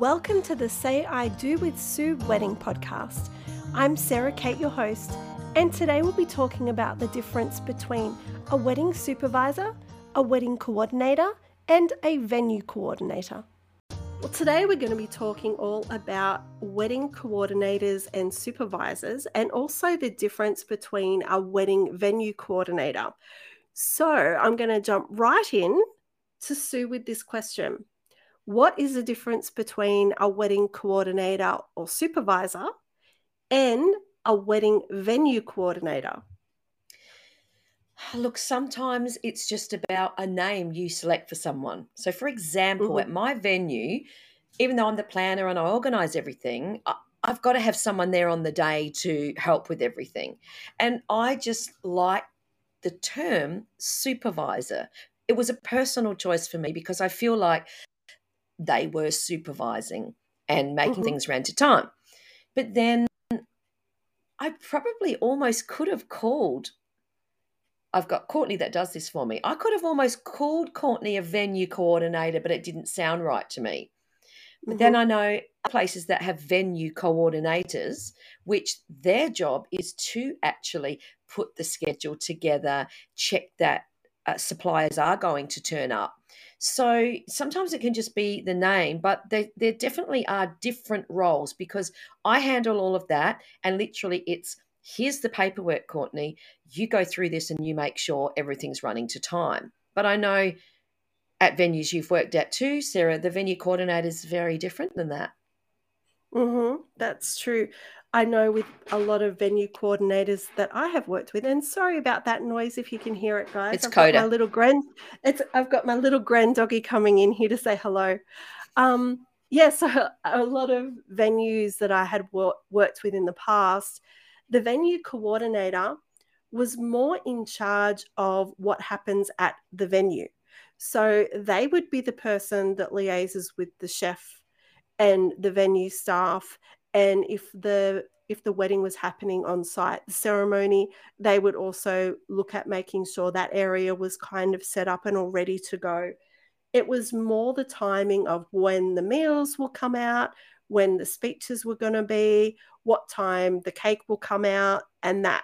Welcome to the Say I Do with Sue wedding podcast. I'm Sarah Kate, your host, and today we'll be talking about the difference between a wedding supervisor, a wedding coordinator, and a venue coordinator. Well, today we're going to be talking all about wedding coordinators and supervisors, and also the difference between a wedding venue coordinator. So I'm going to jump right in to Sue with this question What is the difference between a wedding coordinator or supervisor and a wedding venue coordinator? Look, sometimes it's just about a name you select for someone. So, for example, mm-hmm. at my venue, even though I'm the planner and I organize everything, I've got to have someone there on the day to help with everything. And I just like the term supervisor. It was a personal choice for me because I feel like they were supervising and making mm-hmm. things ran to time. But then I probably almost could have called. I've got Courtney that does this for me. I could have almost called Courtney a venue coordinator, but it didn't sound right to me. But mm-hmm. then I know places that have venue coordinators, which their job is to actually put the schedule together, check that uh, suppliers are going to turn up. So sometimes it can just be the name, but there, there definitely are different roles because I handle all of that and literally it's here's the paperwork, Courtney. You go through this and you make sure everything's running to time. But I know at venues you've worked at too, Sarah, the venue coordinator is very different than that. Mm-hmm, that's true. I know with a lot of venue coordinators that I have worked with, and sorry about that noise if you can hear it, guys. It's I've Coda. Got my little grand, it's I've got my little grand doggy coming in here to say hello. Um, yeah, so a lot of venues that I had wor- worked with in the past, the venue coordinator was more in charge of what happens at the venue. So they would be the person that liaises with the chef and the venue staff and if the if the wedding was happening on site the ceremony they would also look at making sure that area was kind of set up and all ready to go. It was more the timing of when the meals will come out when the speeches were going to be what time the cake will come out and that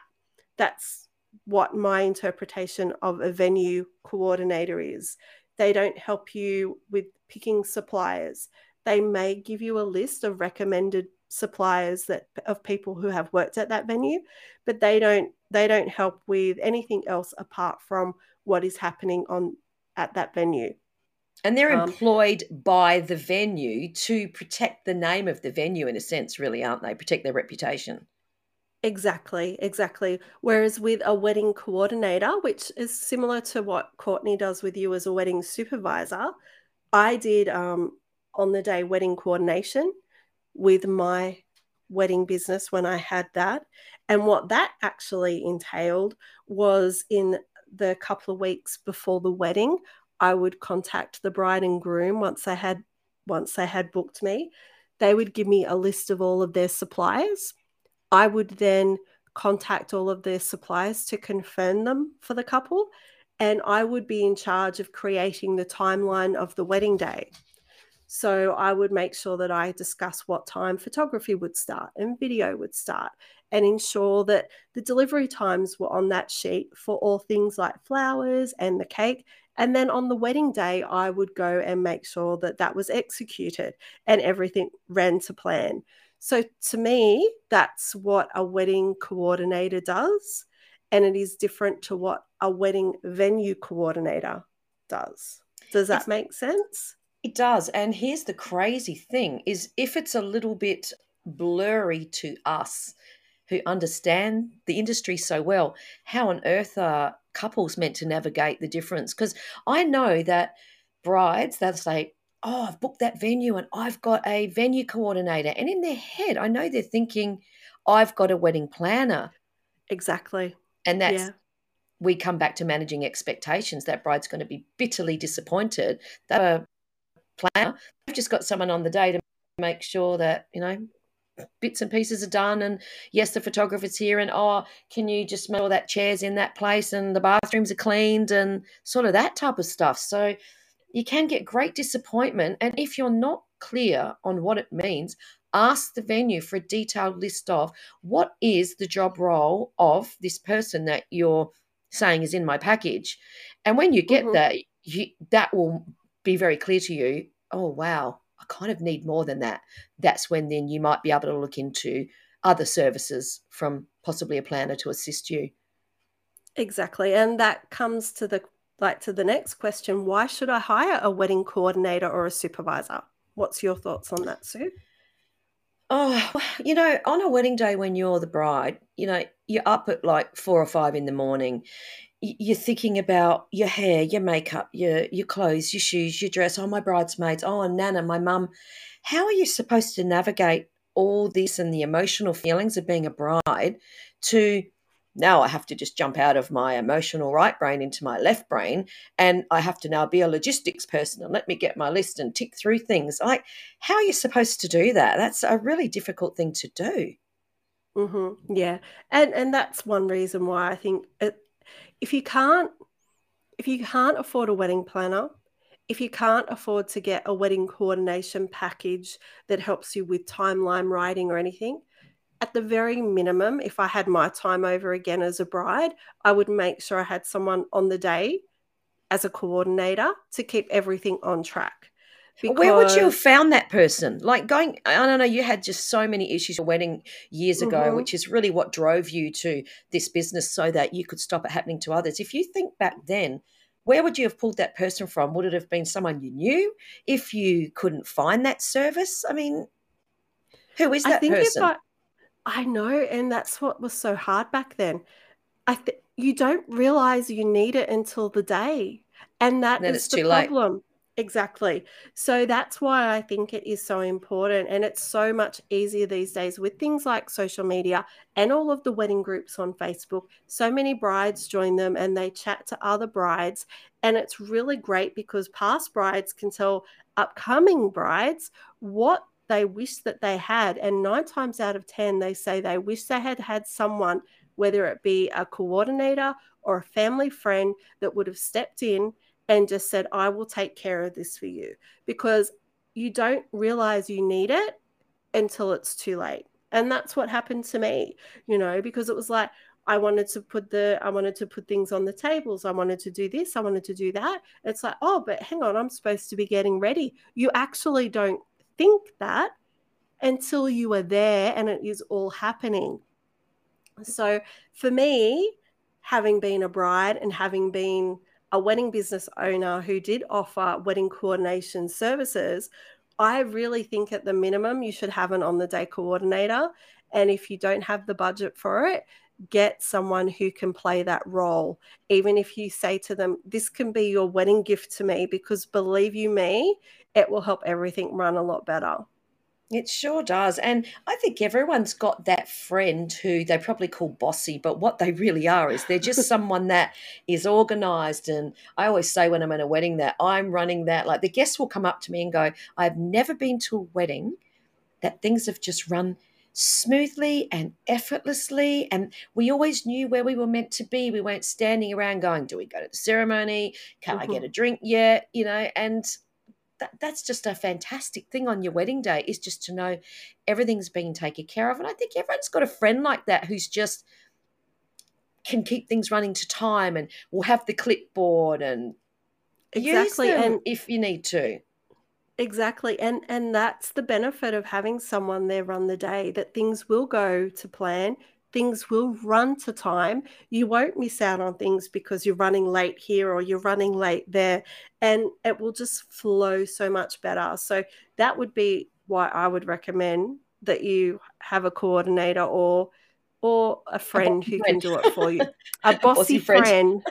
that's what my interpretation of a venue coordinator is. They don't help you with picking suppliers. They may give you a list of recommended suppliers that of people who have worked at that venue but they don't they don't help with anything else apart from what is happening on at that venue. And they're um, employed by the venue to protect the name of the venue in a sense really aren't they? Protect their reputation. Exactly exactly. Whereas with a wedding coordinator which is similar to what courtney does with you as a wedding supervisor i did um, on the day wedding coordination with my wedding business when I had that. And what that actually entailed was in the couple of weeks before the wedding, I would contact the bride and groom once they had once they had booked me. They would give me a list of all of their suppliers. I would then contact all of their suppliers to confirm them for the couple. And I would be in charge of creating the timeline of the wedding day. So I would make sure that I discuss what time photography would start and video would start and ensure that the delivery times were on that sheet for all things like flowers and the cake. And then on the wedding day, I would go and make sure that that was executed and everything ran to plan. So to me, that's what a wedding coordinator does. And it is different to what a wedding venue coordinator does. Does that it's, make sense? It does. And here's the crazy thing is if it's a little bit blurry to us who understand the industry so well, how on earth are couples meant to navigate the difference? Because I know that brides, they'll say, Oh, I've booked that venue and I've got a venue coordinator. And in their head, I know they're thinking, I've got a wedding planner. Exactly. And that's yeah we come back to managing expectations. That bride's going to be bitterly disappointed. That planner. I've just got someone on the day to make sure that, you know, bits and pieces are done and yes the photographer's here and oh can you just make sure that chair's in that place and the bathrooms are cleaned and sort of that type of stuff so you can get great disappointment and if you're not clear on what it means, ask the venue for a detailed list of what is the job role of this person that you're saying is in my package. And when you get mm-hmm. that, you, that will be very clear to you. Oh, wow, I kind of need more than that. That's when then you might be able to look into other services from possibly a planner to assist you. Exactly. And that comes to the like to the next question, why should I hire a wedding coordinator or a supervisor? What's your thoughts on that, Sue? Oh, you know, on a wedding day when you're the bride, you know, you're up at like four or five in the morning. You're thinking about your hair, your makeup, your your clothes, your shoes, your dress. Oh, my bridesmaids. Oh, Nana, my mum. How are you supposed to navigate all this and the emotional feelings of being a bride to now I have to just jump out of my emotional right brain into my left brain and I have to now be a logistics person and let me get my list and tick through things. Like, how are you supposed to do that? That's a really difficult thing to do. Mm-hmm. Yeah, and and that's one reason why I think it, if you can't if you can't afford a wedding planner, if you can't afford to get a wedding coordination package that helps you with timeline writing or anything, at the very minimum, if I had my time over again as a bride, I would make sure I had someone on the day as a coordinator to keep everything on track. Because... Where would you have found that person? Like going, I don't know, you had just so many issues your wedding years ago, mm-hmm. which is really what drove you to this business so that you could stop it happening to others. If you think back then, where would you have pulled that person from? Would it have been someone you knew if you couldn't find that service? I mean, who is that I think person? If I, I know, and that's what was so hard back then. I th- you don't realize you need it until the day, and that and is the problem. Late. Exactly. So that's why I think it is so important. And it's so much easier these days with things like social media and all of the wedding groups on Facebook. So many brides join them and they chat to other brides. And it's really great because past brides can tell upcoming brides what they wish that they had. And nine times out of 10, they say they wish they had had someone, whether it be a coordinator or a family friend, that would have stepped in and just said, I will take care of this for you because you don't realize you need it until it's too late. And that's what happened to me, you know, because it was like, I wanted to put the I wanted to put things on the tables. I wanted to do this. I wanted to do that. It's like, oh, but hang on, I'm supposed to be getting ready. You actually don't think that until you are there and it is all happening. So for me, having been a bride and having been a wedding business owner who did offer wedding coordination services, I really think at the minimum you should have an on the day coordinator. And if you don't have the budget for it, get someone who can play that role. Even if you say to them, This can be your wedding gift to me, because believe you me, it will help everything run a lot better. It sure does. And I think everyone's got that friend who they probably call bossy, but what they really are is they're just someone that is organized. And I always say when I'm in a wedding that I'm running that, like the guests will come up to me and go, I've never been to a wedding that things have just run smoothly and effortlessly. And we always knew where we were meant to be. We weren't standing around going, Do we go to the ceremony? Can mm-hmm. I get a drink yet? You know, and that, that's just a fantastic thing on your wedding day is just to know everything's being taken care of. And I think everyone's got a friend like that who's just can keep things running to time and will have the clipboard and exactly and if you need to. Exactly. And and that's the benefit of having someone there run the day that things will go to plan things will run to time. You won't miss out on things because you're running late here or you're running late there, and it will just flow so much better. So, that would be why I would recommend that you have a coordinator or or a friend a who friend. can do it for you. A bossy, a bossy friend. friend.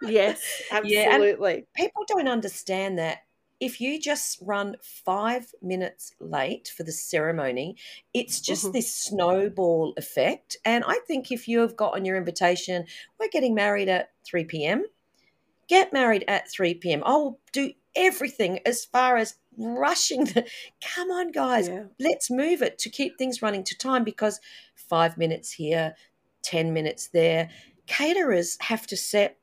Yes, absolutely. Yeah, people don't understand that if you just run five minutes late for the ceremony, it's just mm-hmm. this snowball effect. And I think if you have got on your invitation, we're getting married at 3 p.m., get married at 3 p.m. I'll do everything as far as rushing the come on guys yeah. let's move it to keep things running to time because five minutes here 10 minutes there caterers have to set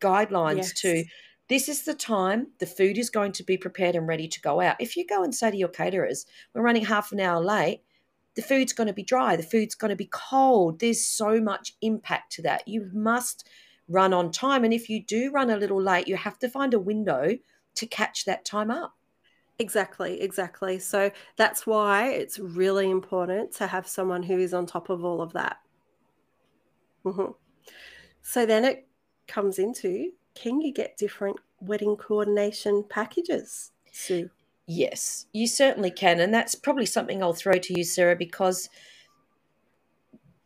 guidelines yes. to this is the time the food is going to be prepared and ready to go out. If you go and say to your caterers, we're running half an hour late, the food's going to be dry, the food's going to be cold. There's so much impact to that. You must run on time. And if you do run a little late, you have to find a window to catch that time up. Exactly, exactly. So that's why it's really important to have someone who is on top of all of that. Mm-hmm. So then it comes into can you get different wedding coordination packages, Sue? Yes, you certainly can. And that's probably something I'll throw to you, Sarah, because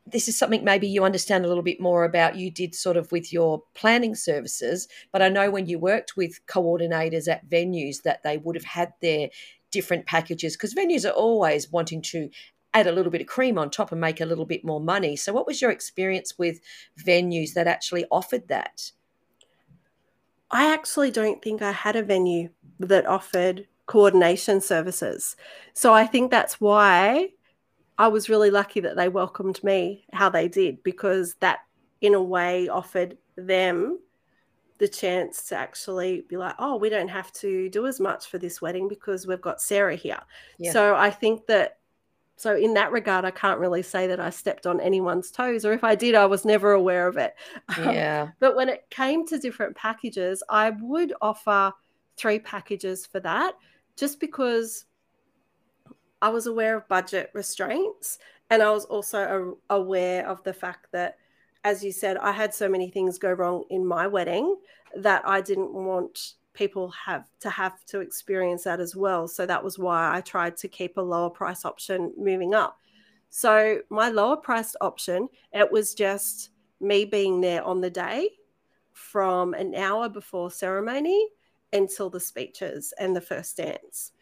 this is something maybe you understand a little bit more about. You did sort of with your planning services, but I know when you worked with coordinators at venues that they would have had their different packages because venues are always wanting to add a little bit of cream on top and make a little bit more money. So, what was your experience with venues that actually offered that? I actually don't think I had a venue that offered coordination services. So I think that's why I was really lucky that they welcomed me how they did, because that in a way offered them the chance to actually be like, oh, we don't have to do as much for this wedding because we've got Sarah here. Yeah. So I think that so in that regard, I can't really say that I stepped on anyone's toes, or if I did, I was never aware of it. Yeah. Um, but when it came to different packages, I would offer three packages for that, just because I was aware of budget restraints, and I was also a- aware of the fact that, as you said, I had so many things go wrong in my wedding that I didn't want people have to have to experience that as well. So that was why I tried to keep a lower price option moving up. So my lower priced option, it was just me being there on the day from an hour before ceremony until the speeches and the first dance.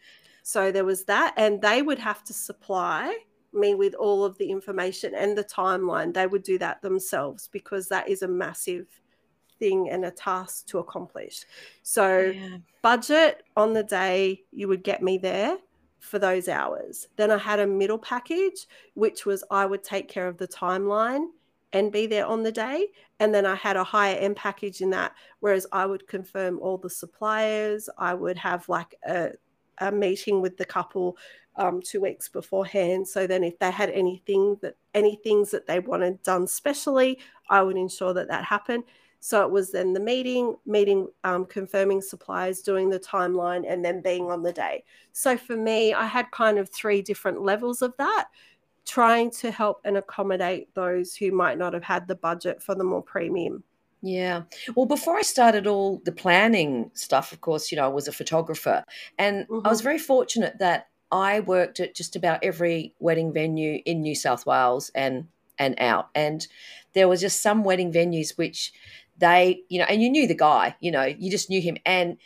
So there was that, and they would have to supply me with all of the information and the timeline. They would do that themselves because that is a massive thing and a task to accomplish. So, yeah. budget on the day, you would get me there for those hours. Then I had a middle package, which was I would take care of the timeline and be there on the day. And then I had a higher end package in that, whereas I would confirm all the suppliers. I would have like a, a meeting with the couple um, two weeks beforehand. So then, if they had anything that any things that they wanted done specially, I would ensure that that happened. So it was then the meeting, meeting, um, confirming suppliers, doing the timeline, and then being on the day. So for me, I had kind of three different levels of that, trying to help and accommodate those who might not have had the budget for the more premium. Yeah. Well, before I started all the planning stuff, of course, you know, I was a photographer. And mm-hmm. I was mm-hmm. very fortunate that I worked at just about every wedding venue in New South Wales and and out. And there was just some wedding venues which they, you know, and you knew the guy, you know, you just knew him. And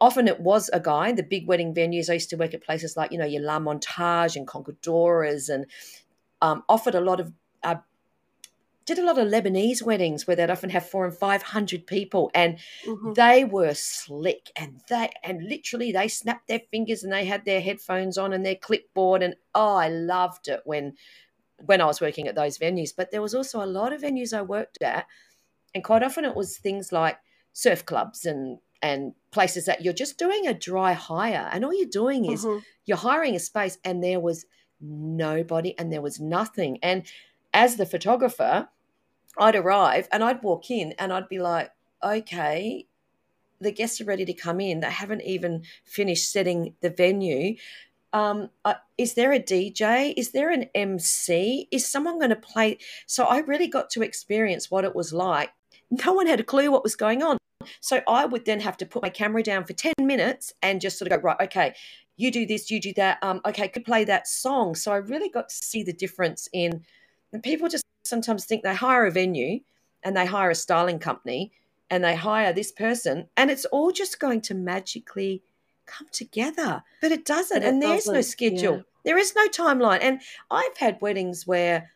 often it was a guy. The big wedding venues, I used to work at places like, you know, your La Montage and Concordoras and um, offered a lot of, uh, did a lot of Lebanese weddings where they'd often have four and 500 people and mm-hmm. they were slick and they, and literally they snapped their fingers and they had their headphones on and their clipboard. And oh, I loved it when, when I was working at those venues. But there was also a lot of venues I worked at and quite often it was things like surf clubs and and places that you're just doing a dry hire and all you're doing is mm-hmm. you're hiring a space and there was nobody and there was nothing and as the photographer i'd arrive and i'd walk in and i'd be like okay the guests are ready to come in they haven't even finished setting the venue um, uh, is there a DJ? Is there an MC? Is someone going to play? So I really got to experience what it was like no one had a clue what was going on. So I would then have to put my camera down for 10 minutes and just sort of go, right, okay, you do this, you do that. Um, okay, could play that song. So I really got to see the difference in, and people just sometimes think they hire a venue and they hire a styling company and they hire this person and it's all just going to magically come together. But it doesn't. But it and there's no schedule. Yeah. There is no timeline. And I've had weddings where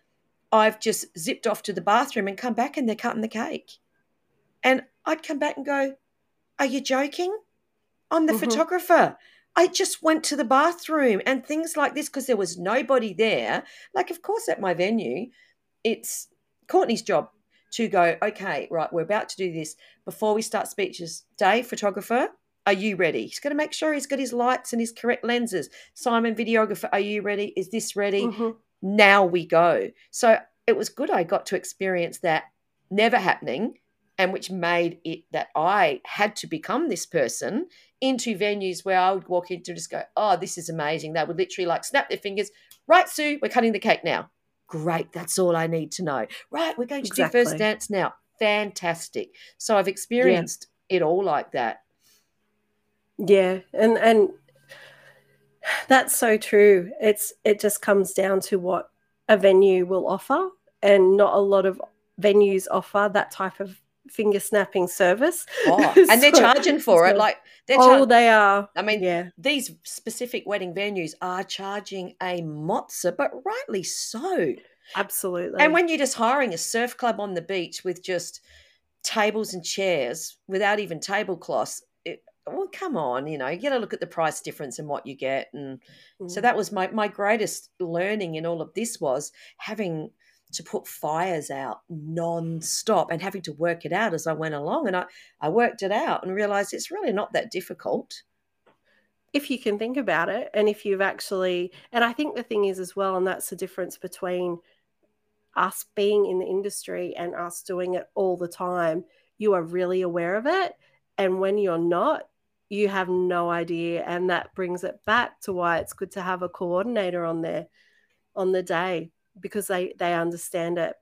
I've just zipped off to the bathroom and come back and they're cutting the cake. And I'd come back and go, Are you joking? I'm the mm-hmm. photographer. I just went to the bathroom and things like this because there was nobody there. Like, of course, at my venue, it's Courtney's job to go, okay, right, we're about to do this. Before we start speeches, Dave, photographer, are you ready? He's got to make sure he's got his lights and his correct lenses. Simon, videographer, are you ready? Is this ready? Mm-hmm. Now we go. So it was good I got to experience that never happening and which made it that I had to become this person into venues where I would walk into and just go, oh, this is amazing. They would literally like snap their fingers, right, Sue, we're cutting the cake now. Great, that's all I need to know. Right, we're going to exactly. do first dance now. Fantastic. So I've experienced yeah. it all like that. Yeah, and and that's so true. It's it just comes down to what a venue will offer, and not a lot of venues offer that type of finger snapping service. Oh, and they're charging for so, it. Like they're char- oh, they are. I mean, yeah. These specific wedding venues are charging a mozza, but rightly so. Absolutely. And when you're just hiring a surf club on the beach with just tables and chairs without even tablecloths, it, well, come on, you know, you got to look at the price difference and what you get. And mm. so that was my my greatest learning in all of this was having to put fires out non-stop and having to work it out as I went along. And I, I worked it out and realized it's really not that difficult. If you can think about it, and if you've actually, and I think the thing is as well, and that's the difference between us being in the industry and us doing it all the time, you are really aware of it. And when you're not, you have no idea. And that brings it back to why it's good to have a coordinator on there on the day because they they understand it.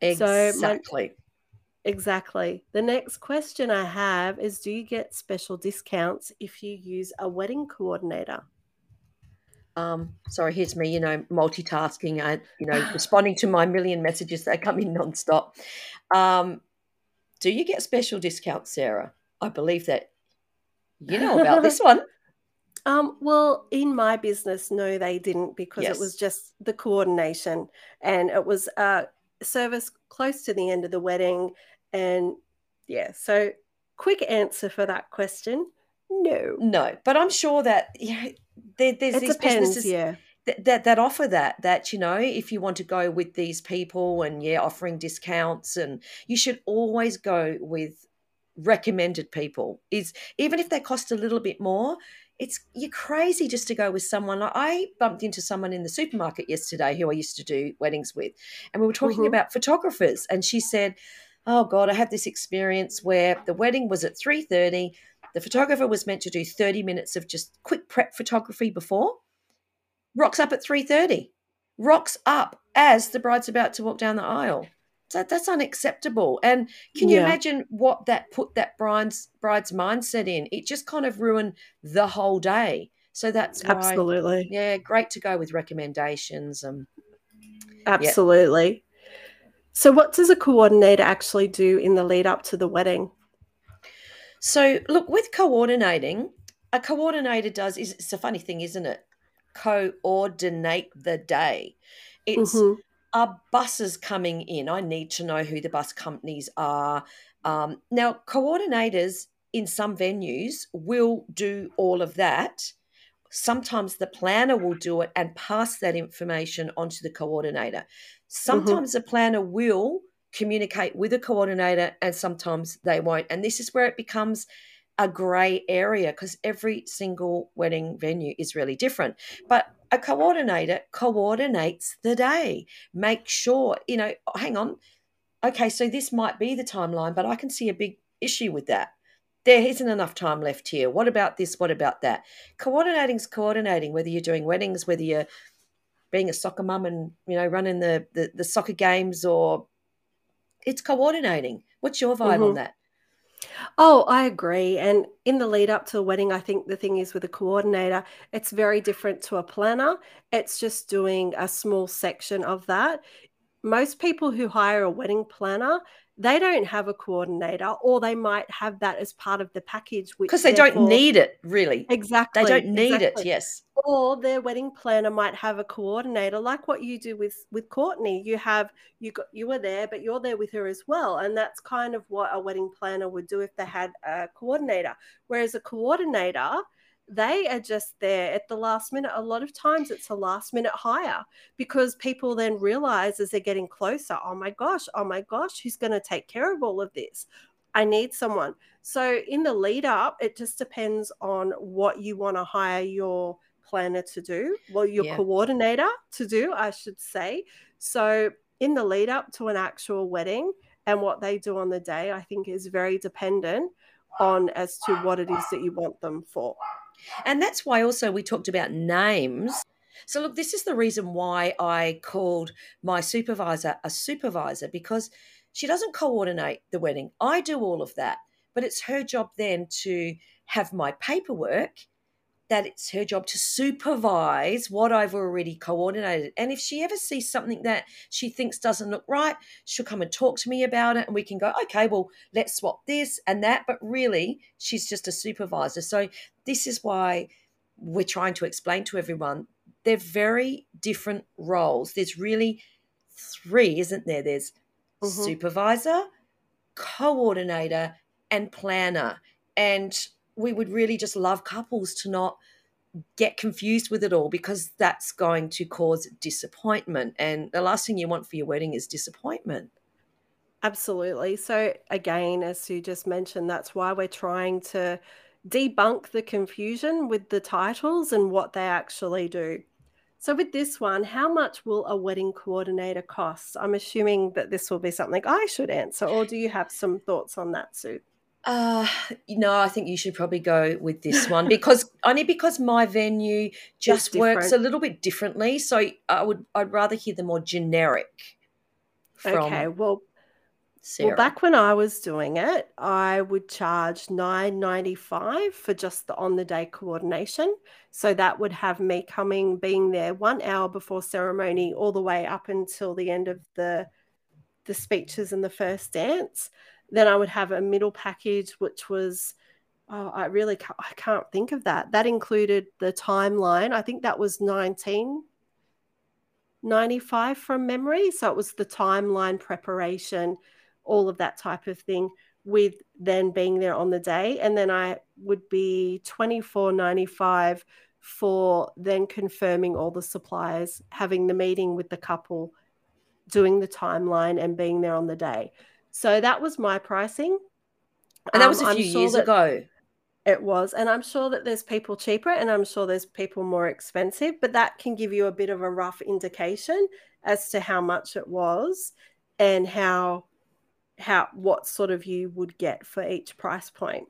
Exactly. So my, exactly. The next question I have is do you get special discounts if you use a wedding coordinator? Um, sorry, here's me, you know, multitasking, I, you know, responding to my million messages that come in nonstop. Um, do you get special discounts, Sarah? I believe that you know about this one. Um, well, in my business, no, they didn't because yes. it was just the coordination and it was a service close to the end of the wedding. And yeah, so quick answer for that question no. No, but I'm sure that yeah, there, there's it these depends, businesses yeah. that, that, that offer that, that, you know, if you want to go with these people and yeah, offering discounts and you should always go with recommended people is even if they cost a little bit more it's you're crazy just to go with someone. like I bumped into someone in the supermarket yesterday who I used to do weddings with, and we were talking mm-hmm. about photographers, and she said, "Oh God, I had this experience where the wedding was at three thirty. The photographer was meant to do thirty minutes of just quick prep photography before. Rocks up at three thirty. Rocks up as the bride's about to walk down the aisle." That, that's unacceptable. And can you yeah. imagine what that put that bride's bride's mindset in? It just kind of ruined the whole day. So that's why, absolutely yeah, great to go with recommendations. Um, absolutely. So, what does a coordinator actually do in the lead up to the wedding? So, look, with coordinating, a coordinator does is it's a funny thing, isn't it? Coordinate the day. It's mm-hmm are buses coming in? I need to know who the bus companies are. Um, now, coordinators in some venues will do all of that. Sometimes the planner will do it and pass that information onto the coordinator. Sometimes mm-hmm. the planner will communicate with a coordinator and sometimes they won't. And this is where it becomes a grey area because every single wedding venue is really different. But a coordinator coordinates the day. Make sure, you know, hang on. Okay, so this might be the timeline, but I can see a big issue with that. There isn't enough time left here. What about this? What about that? Coordinating's coordinating, whether you're doing weddings, whether you're being a soccer mum and, you know, running the, the, the soccer games or it's coordinating. What's your vibe mm-hmm. on that? Oh, I agree. And in the lead up to a wedding, I think the thing is with a coordinator, it's very different to a planner. It's just doing a small section of that. Most people who hire a wedding planner, they don't have a coordinator or they might have that as part of the package because they don't need it really. Exactly they don't need exactly. it yes. Or their wedding planner might have a coordinator like what you do with with courtney. You have you got you were there but you're there with her as well and that's kind of what a wedding planner would do if they had a coordinator. Whereas a coordinator they are just there at the last minute. A lot of times it's a last minute hire because people then realize as they're getting closer, oh my gosh, oh my gosh, who's going to take care of all of this? I need someone. So in the lead up, it just depends on what you want to hire your planner to do, well, your yeah. coordinator to do, I should say. So in the lead up to an actual wedding and what they do on the day, I think is very dependent on as to what it is that you want them for. And that's why also we talked about names. So, look, this is the reason why I called my supervisor a supervisor because she doesn't coordinate the wedding. I do all of that, but it's her job then to have my paperwork that it's her job to supervise what I've already coordinated. And if she ever sees something that she thinks doesn't look right, she'll come and talk to me about it and we can go, okay, well, let's swap this and that. But really, she's just a supervisor. So this is why we're trying to explain to everyone they're very different roles. There's really three, isn't there? There's mm-hmm. supervisor, coordinator, and planner. And we would really just love couples to not get confused with it all because that's going to cause disappointment. And the last thing you want for your wedding is disappointment. Absolutely. So, again, as Sue just mentioned, that's why we're trying to debunk the confusion with the titles and what they actually do. So, with this one, how much will a wedding coordinator cost? I'm assuming that this will be something I should answer, or do you have some thoughts on that, Sue? Uh, no, I think you should probably go with this one because only because my venue just works a little bit differently. So I would I'd rather hear the more generic. okay, well, Sarah. well, back when I was doing it, I would charge nine ninety five for just the on the day coordination. So that would have me coming, being there one hour before ceremony, all the way up until the end of the the speeches and the first dance then I would have a middle package, which was, oh, I really can't, I can't think of that. That included the timeline. I think that was 1995 from memory. So it was the timeline preparation, all of that type of thing with then being there on the day. And then I would be 24.95 for then confirming all the suppliers, having the meeting with the couple, doing the timeline and being there on the day. So that was my pricing. And that was um, a few sure years ago. It was. And I'm sure that there's people cheaper and I'm sure there's people more expensive, but that can give you a bit of a rough indication as to how much it was and how how what sort of you would get for each price point.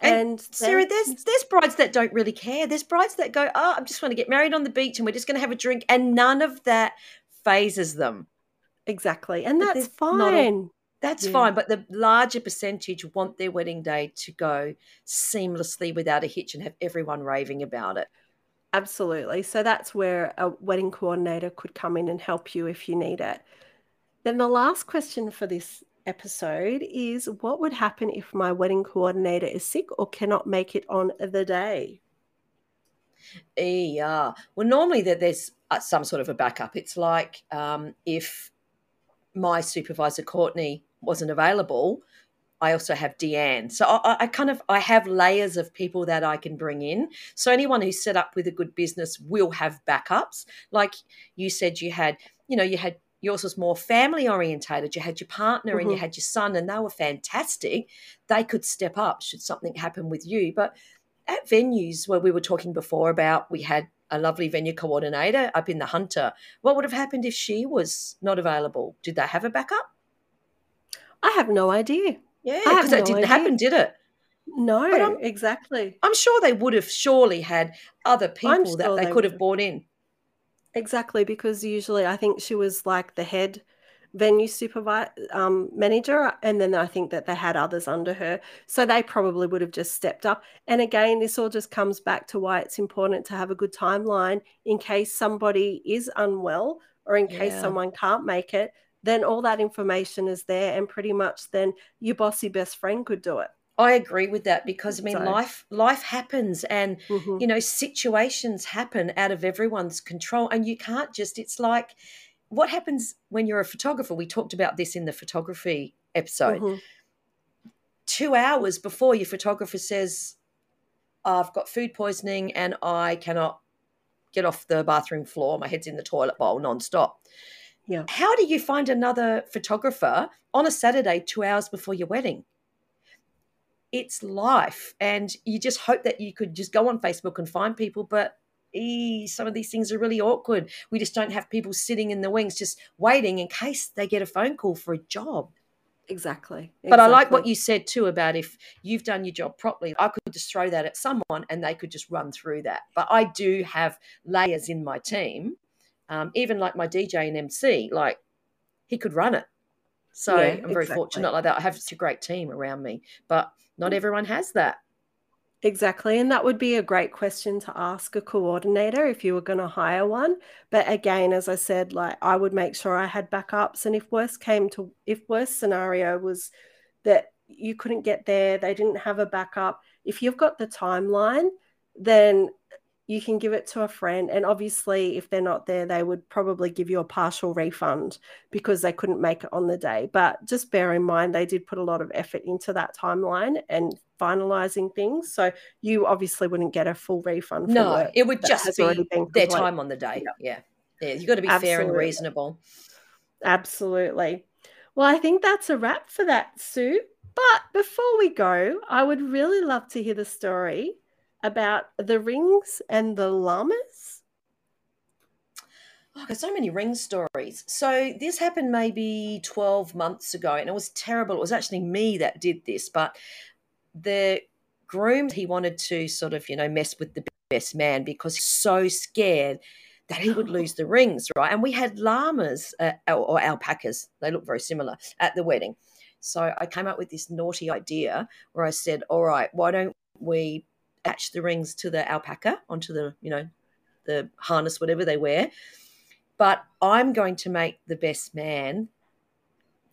And, and Sarah, there's there's brides that don't really care. There's brides that go, "Oh, I just want to get married on the beach and we're just going to have a drink," and none of that phases them. Exactly. And that's fine. A, that's yeah. fine. But the larger percentage want their wedding day to go seamlessly without a hitch and have everyone raving about it. Absolutely. So that's where a wedding coordinator could come in and help you if you need it. Then the last question for this episode is what would happen if my wedding coordinator is sick or cannot make it on the day? Yeah. Well, normally there's uh, some sort of a backup. It's like um, if my supervisor Courtney wasn't available, I also have Deanne. So I, I, kind of I have layers of people that I can bring in. So anyone who's set up with a good business will have backups. Like you said, you had, you know, you had yours was more family orientated. You had your partner mm-hmm. and you mm-hmm. had your son, and they were fantastic. They could step up should something happen with you. But at venues where we were talking before about, we had a lovely venue coordinator up in the Hunter. What would have happened if she was not available? Did they have a backup? I have no idea. Yeah, because that no didn't idea. happen, did it? No, exactly. I'm sure they would have surely had other people sure that they, they could have brought in. Exactly, because usually I think she was like the head venue supervisor um, manager and then i think that they had others under her so they probably would have just stepped up and again this all just comes back to why it's important to have a good timeline in case somebody is unwell or in case yeah. someone can't make it then all that information is there and pretty much then your bossy best friend could do it I agree with that because I mean so, life life happens and mm-hmm. you know situations happen out of everyone's control and you can't just it's like what happens when you're a photographer? We talked about this in the photography episode. Mm-hmm. Two hours before your photographer says, I've got food poisoning and I cannot get off the bathroom floor. My head's in the toilet bowl nonstop. Yeah. How do you find another photographer on a Saturday, two hours before your wedding? It's life. And you just hope that you could just go on Facebook and find people. But ee, some of these things are really awkward. We just don't have people sitting in the wings just waiting in case they get a phone call for a job. Exactly. But I like what you said too about if you've done your job properly, I could just throw that at someone and they could just run through that. But I do have layers in my team, um, even like my DJ and MC, like he could run it. So Yeah, I'm very exactly. fortunate like that. I have such a great team around me, but not everyone has that. Exactly. And that would be a great question to ask a coordinator if you were going to hire one. But again, as I said, like I would make sure I had backups. And if worst came to, if worst scenario was that you couldn't get there, they didn't have a backup, if you've got the timeline, then you can give it to a friend. And obviously, if they're not there, they would probably give you a partial refund because they couldn't make it on the day. But just bear in mind, they did put a lot of effort into that timeline and finalizing things. So you obviously wouldn't get a full refund. For No, it would just be their time on the day. Yeah. Yeah. You've got to be fair and reasonable. Absolutely. Well, I think that's a wrap for that, Sue. But before we go, I would really love to hear the story about the rings and the llamas. Oh, there's so many ring stories. So this happened maybe 12 months ago, and it was terrible. It was actually me that did this, but the groom, he wanted to sort of, you know, mess with the best man because he's so scared that he would lose the rings, right? And we had llamas uh, or, or alpacas, they look very similar, at the wedding. So I came up with this naughty idea where I said, all right, why don't we attach the rings to the alpaca onto the, you know, the harness, whatever they wear. But I'm going to make the best man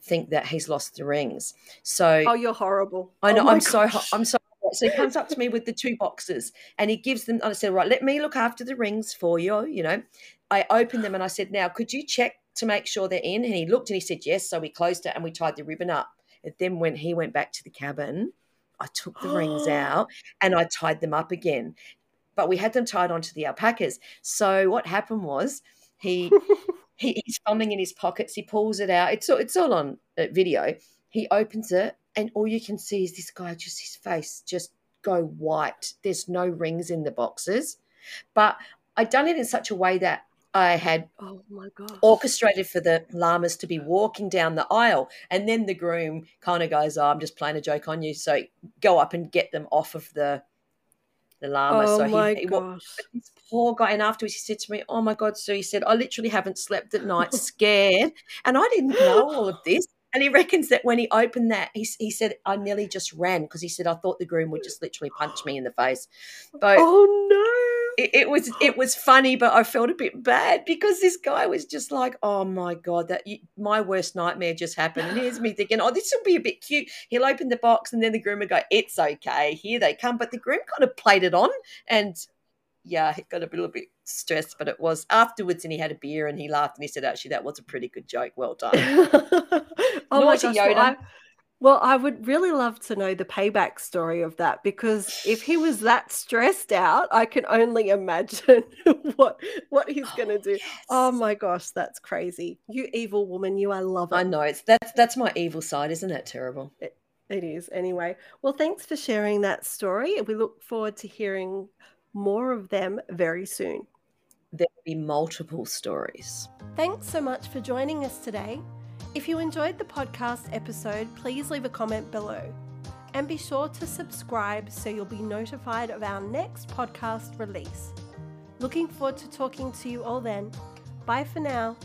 think that he's lost the rings. So Oh, you're horrible. I know Oh I'm so gosh. I'm so so he comes up to me with the two boxes and he gives them. I said, right, let me look after the rings for you. You know, I opened them and I said, now could you check to make sure they're in? And he looked and he said yes. So we closed it and we tied the ribbon up. And then when he went back to the cabin, I took the rings out and I tied them up again. But we had them tied onto the alpacas. So what happened was he he, he's fumbling in his pockets. He pulls it out. It's all, it's all on uh, video. He opens it, and all you can see is this guy, just his face, just go white. There's no rings in the boxes, but I'd done it in such a way that I had Oh my god. orchestrated for the llamas to be walking down the aisle, and then the groom kind of goes, "Oh, I'm just playing a joke on you." So go up and get them off of the the llama. Oh so my he, he gosh. this poor guy, and afterwards he said to me, "Oh my god!" So he said, "I literally haven't slept at night, scared, and I didn't know all of this." And he reckons that when he opened that, he, he said, "I nearly just ran because he said I thought the groom would just literally punch me in the face." But Oh no. It, it was it was funny, but I felt a bit bad because this guy was just like, "Oh my god, that you, my worst nightmare just happened." And here's me thinking, "Oh, this will be a bit cute." He'll open the box, and then the groom would go, "It's okay, here they come." But the groom kind of played it on, and yeah, he got a little bit stressed. But it was afterwards, and he had a beer, and he laughed, and he said, "Actually, that was a pretty good joke. Well done." oh my Naughty gosh. Well Yoda. I, well, I would really love to know the payback story of that because if he was that stressed out, I can only imagine what what he's gonna oh, do. Oh my gosh, that's crazy. You evil woman, you I love it. I know it's that's that's my evil side, isn't it? Terrible. It is. Anyway, well, thanks for sharing that story. We look forward to hearing more of them very soon. There'll be multiple stories. Thanks so much for joining us today. If you enjoyed the podcast episode, please leave a comment below. And be sure to subscribe so you'll be notified of our next podcast release. Looking forward to talking to you all then. Bye for now.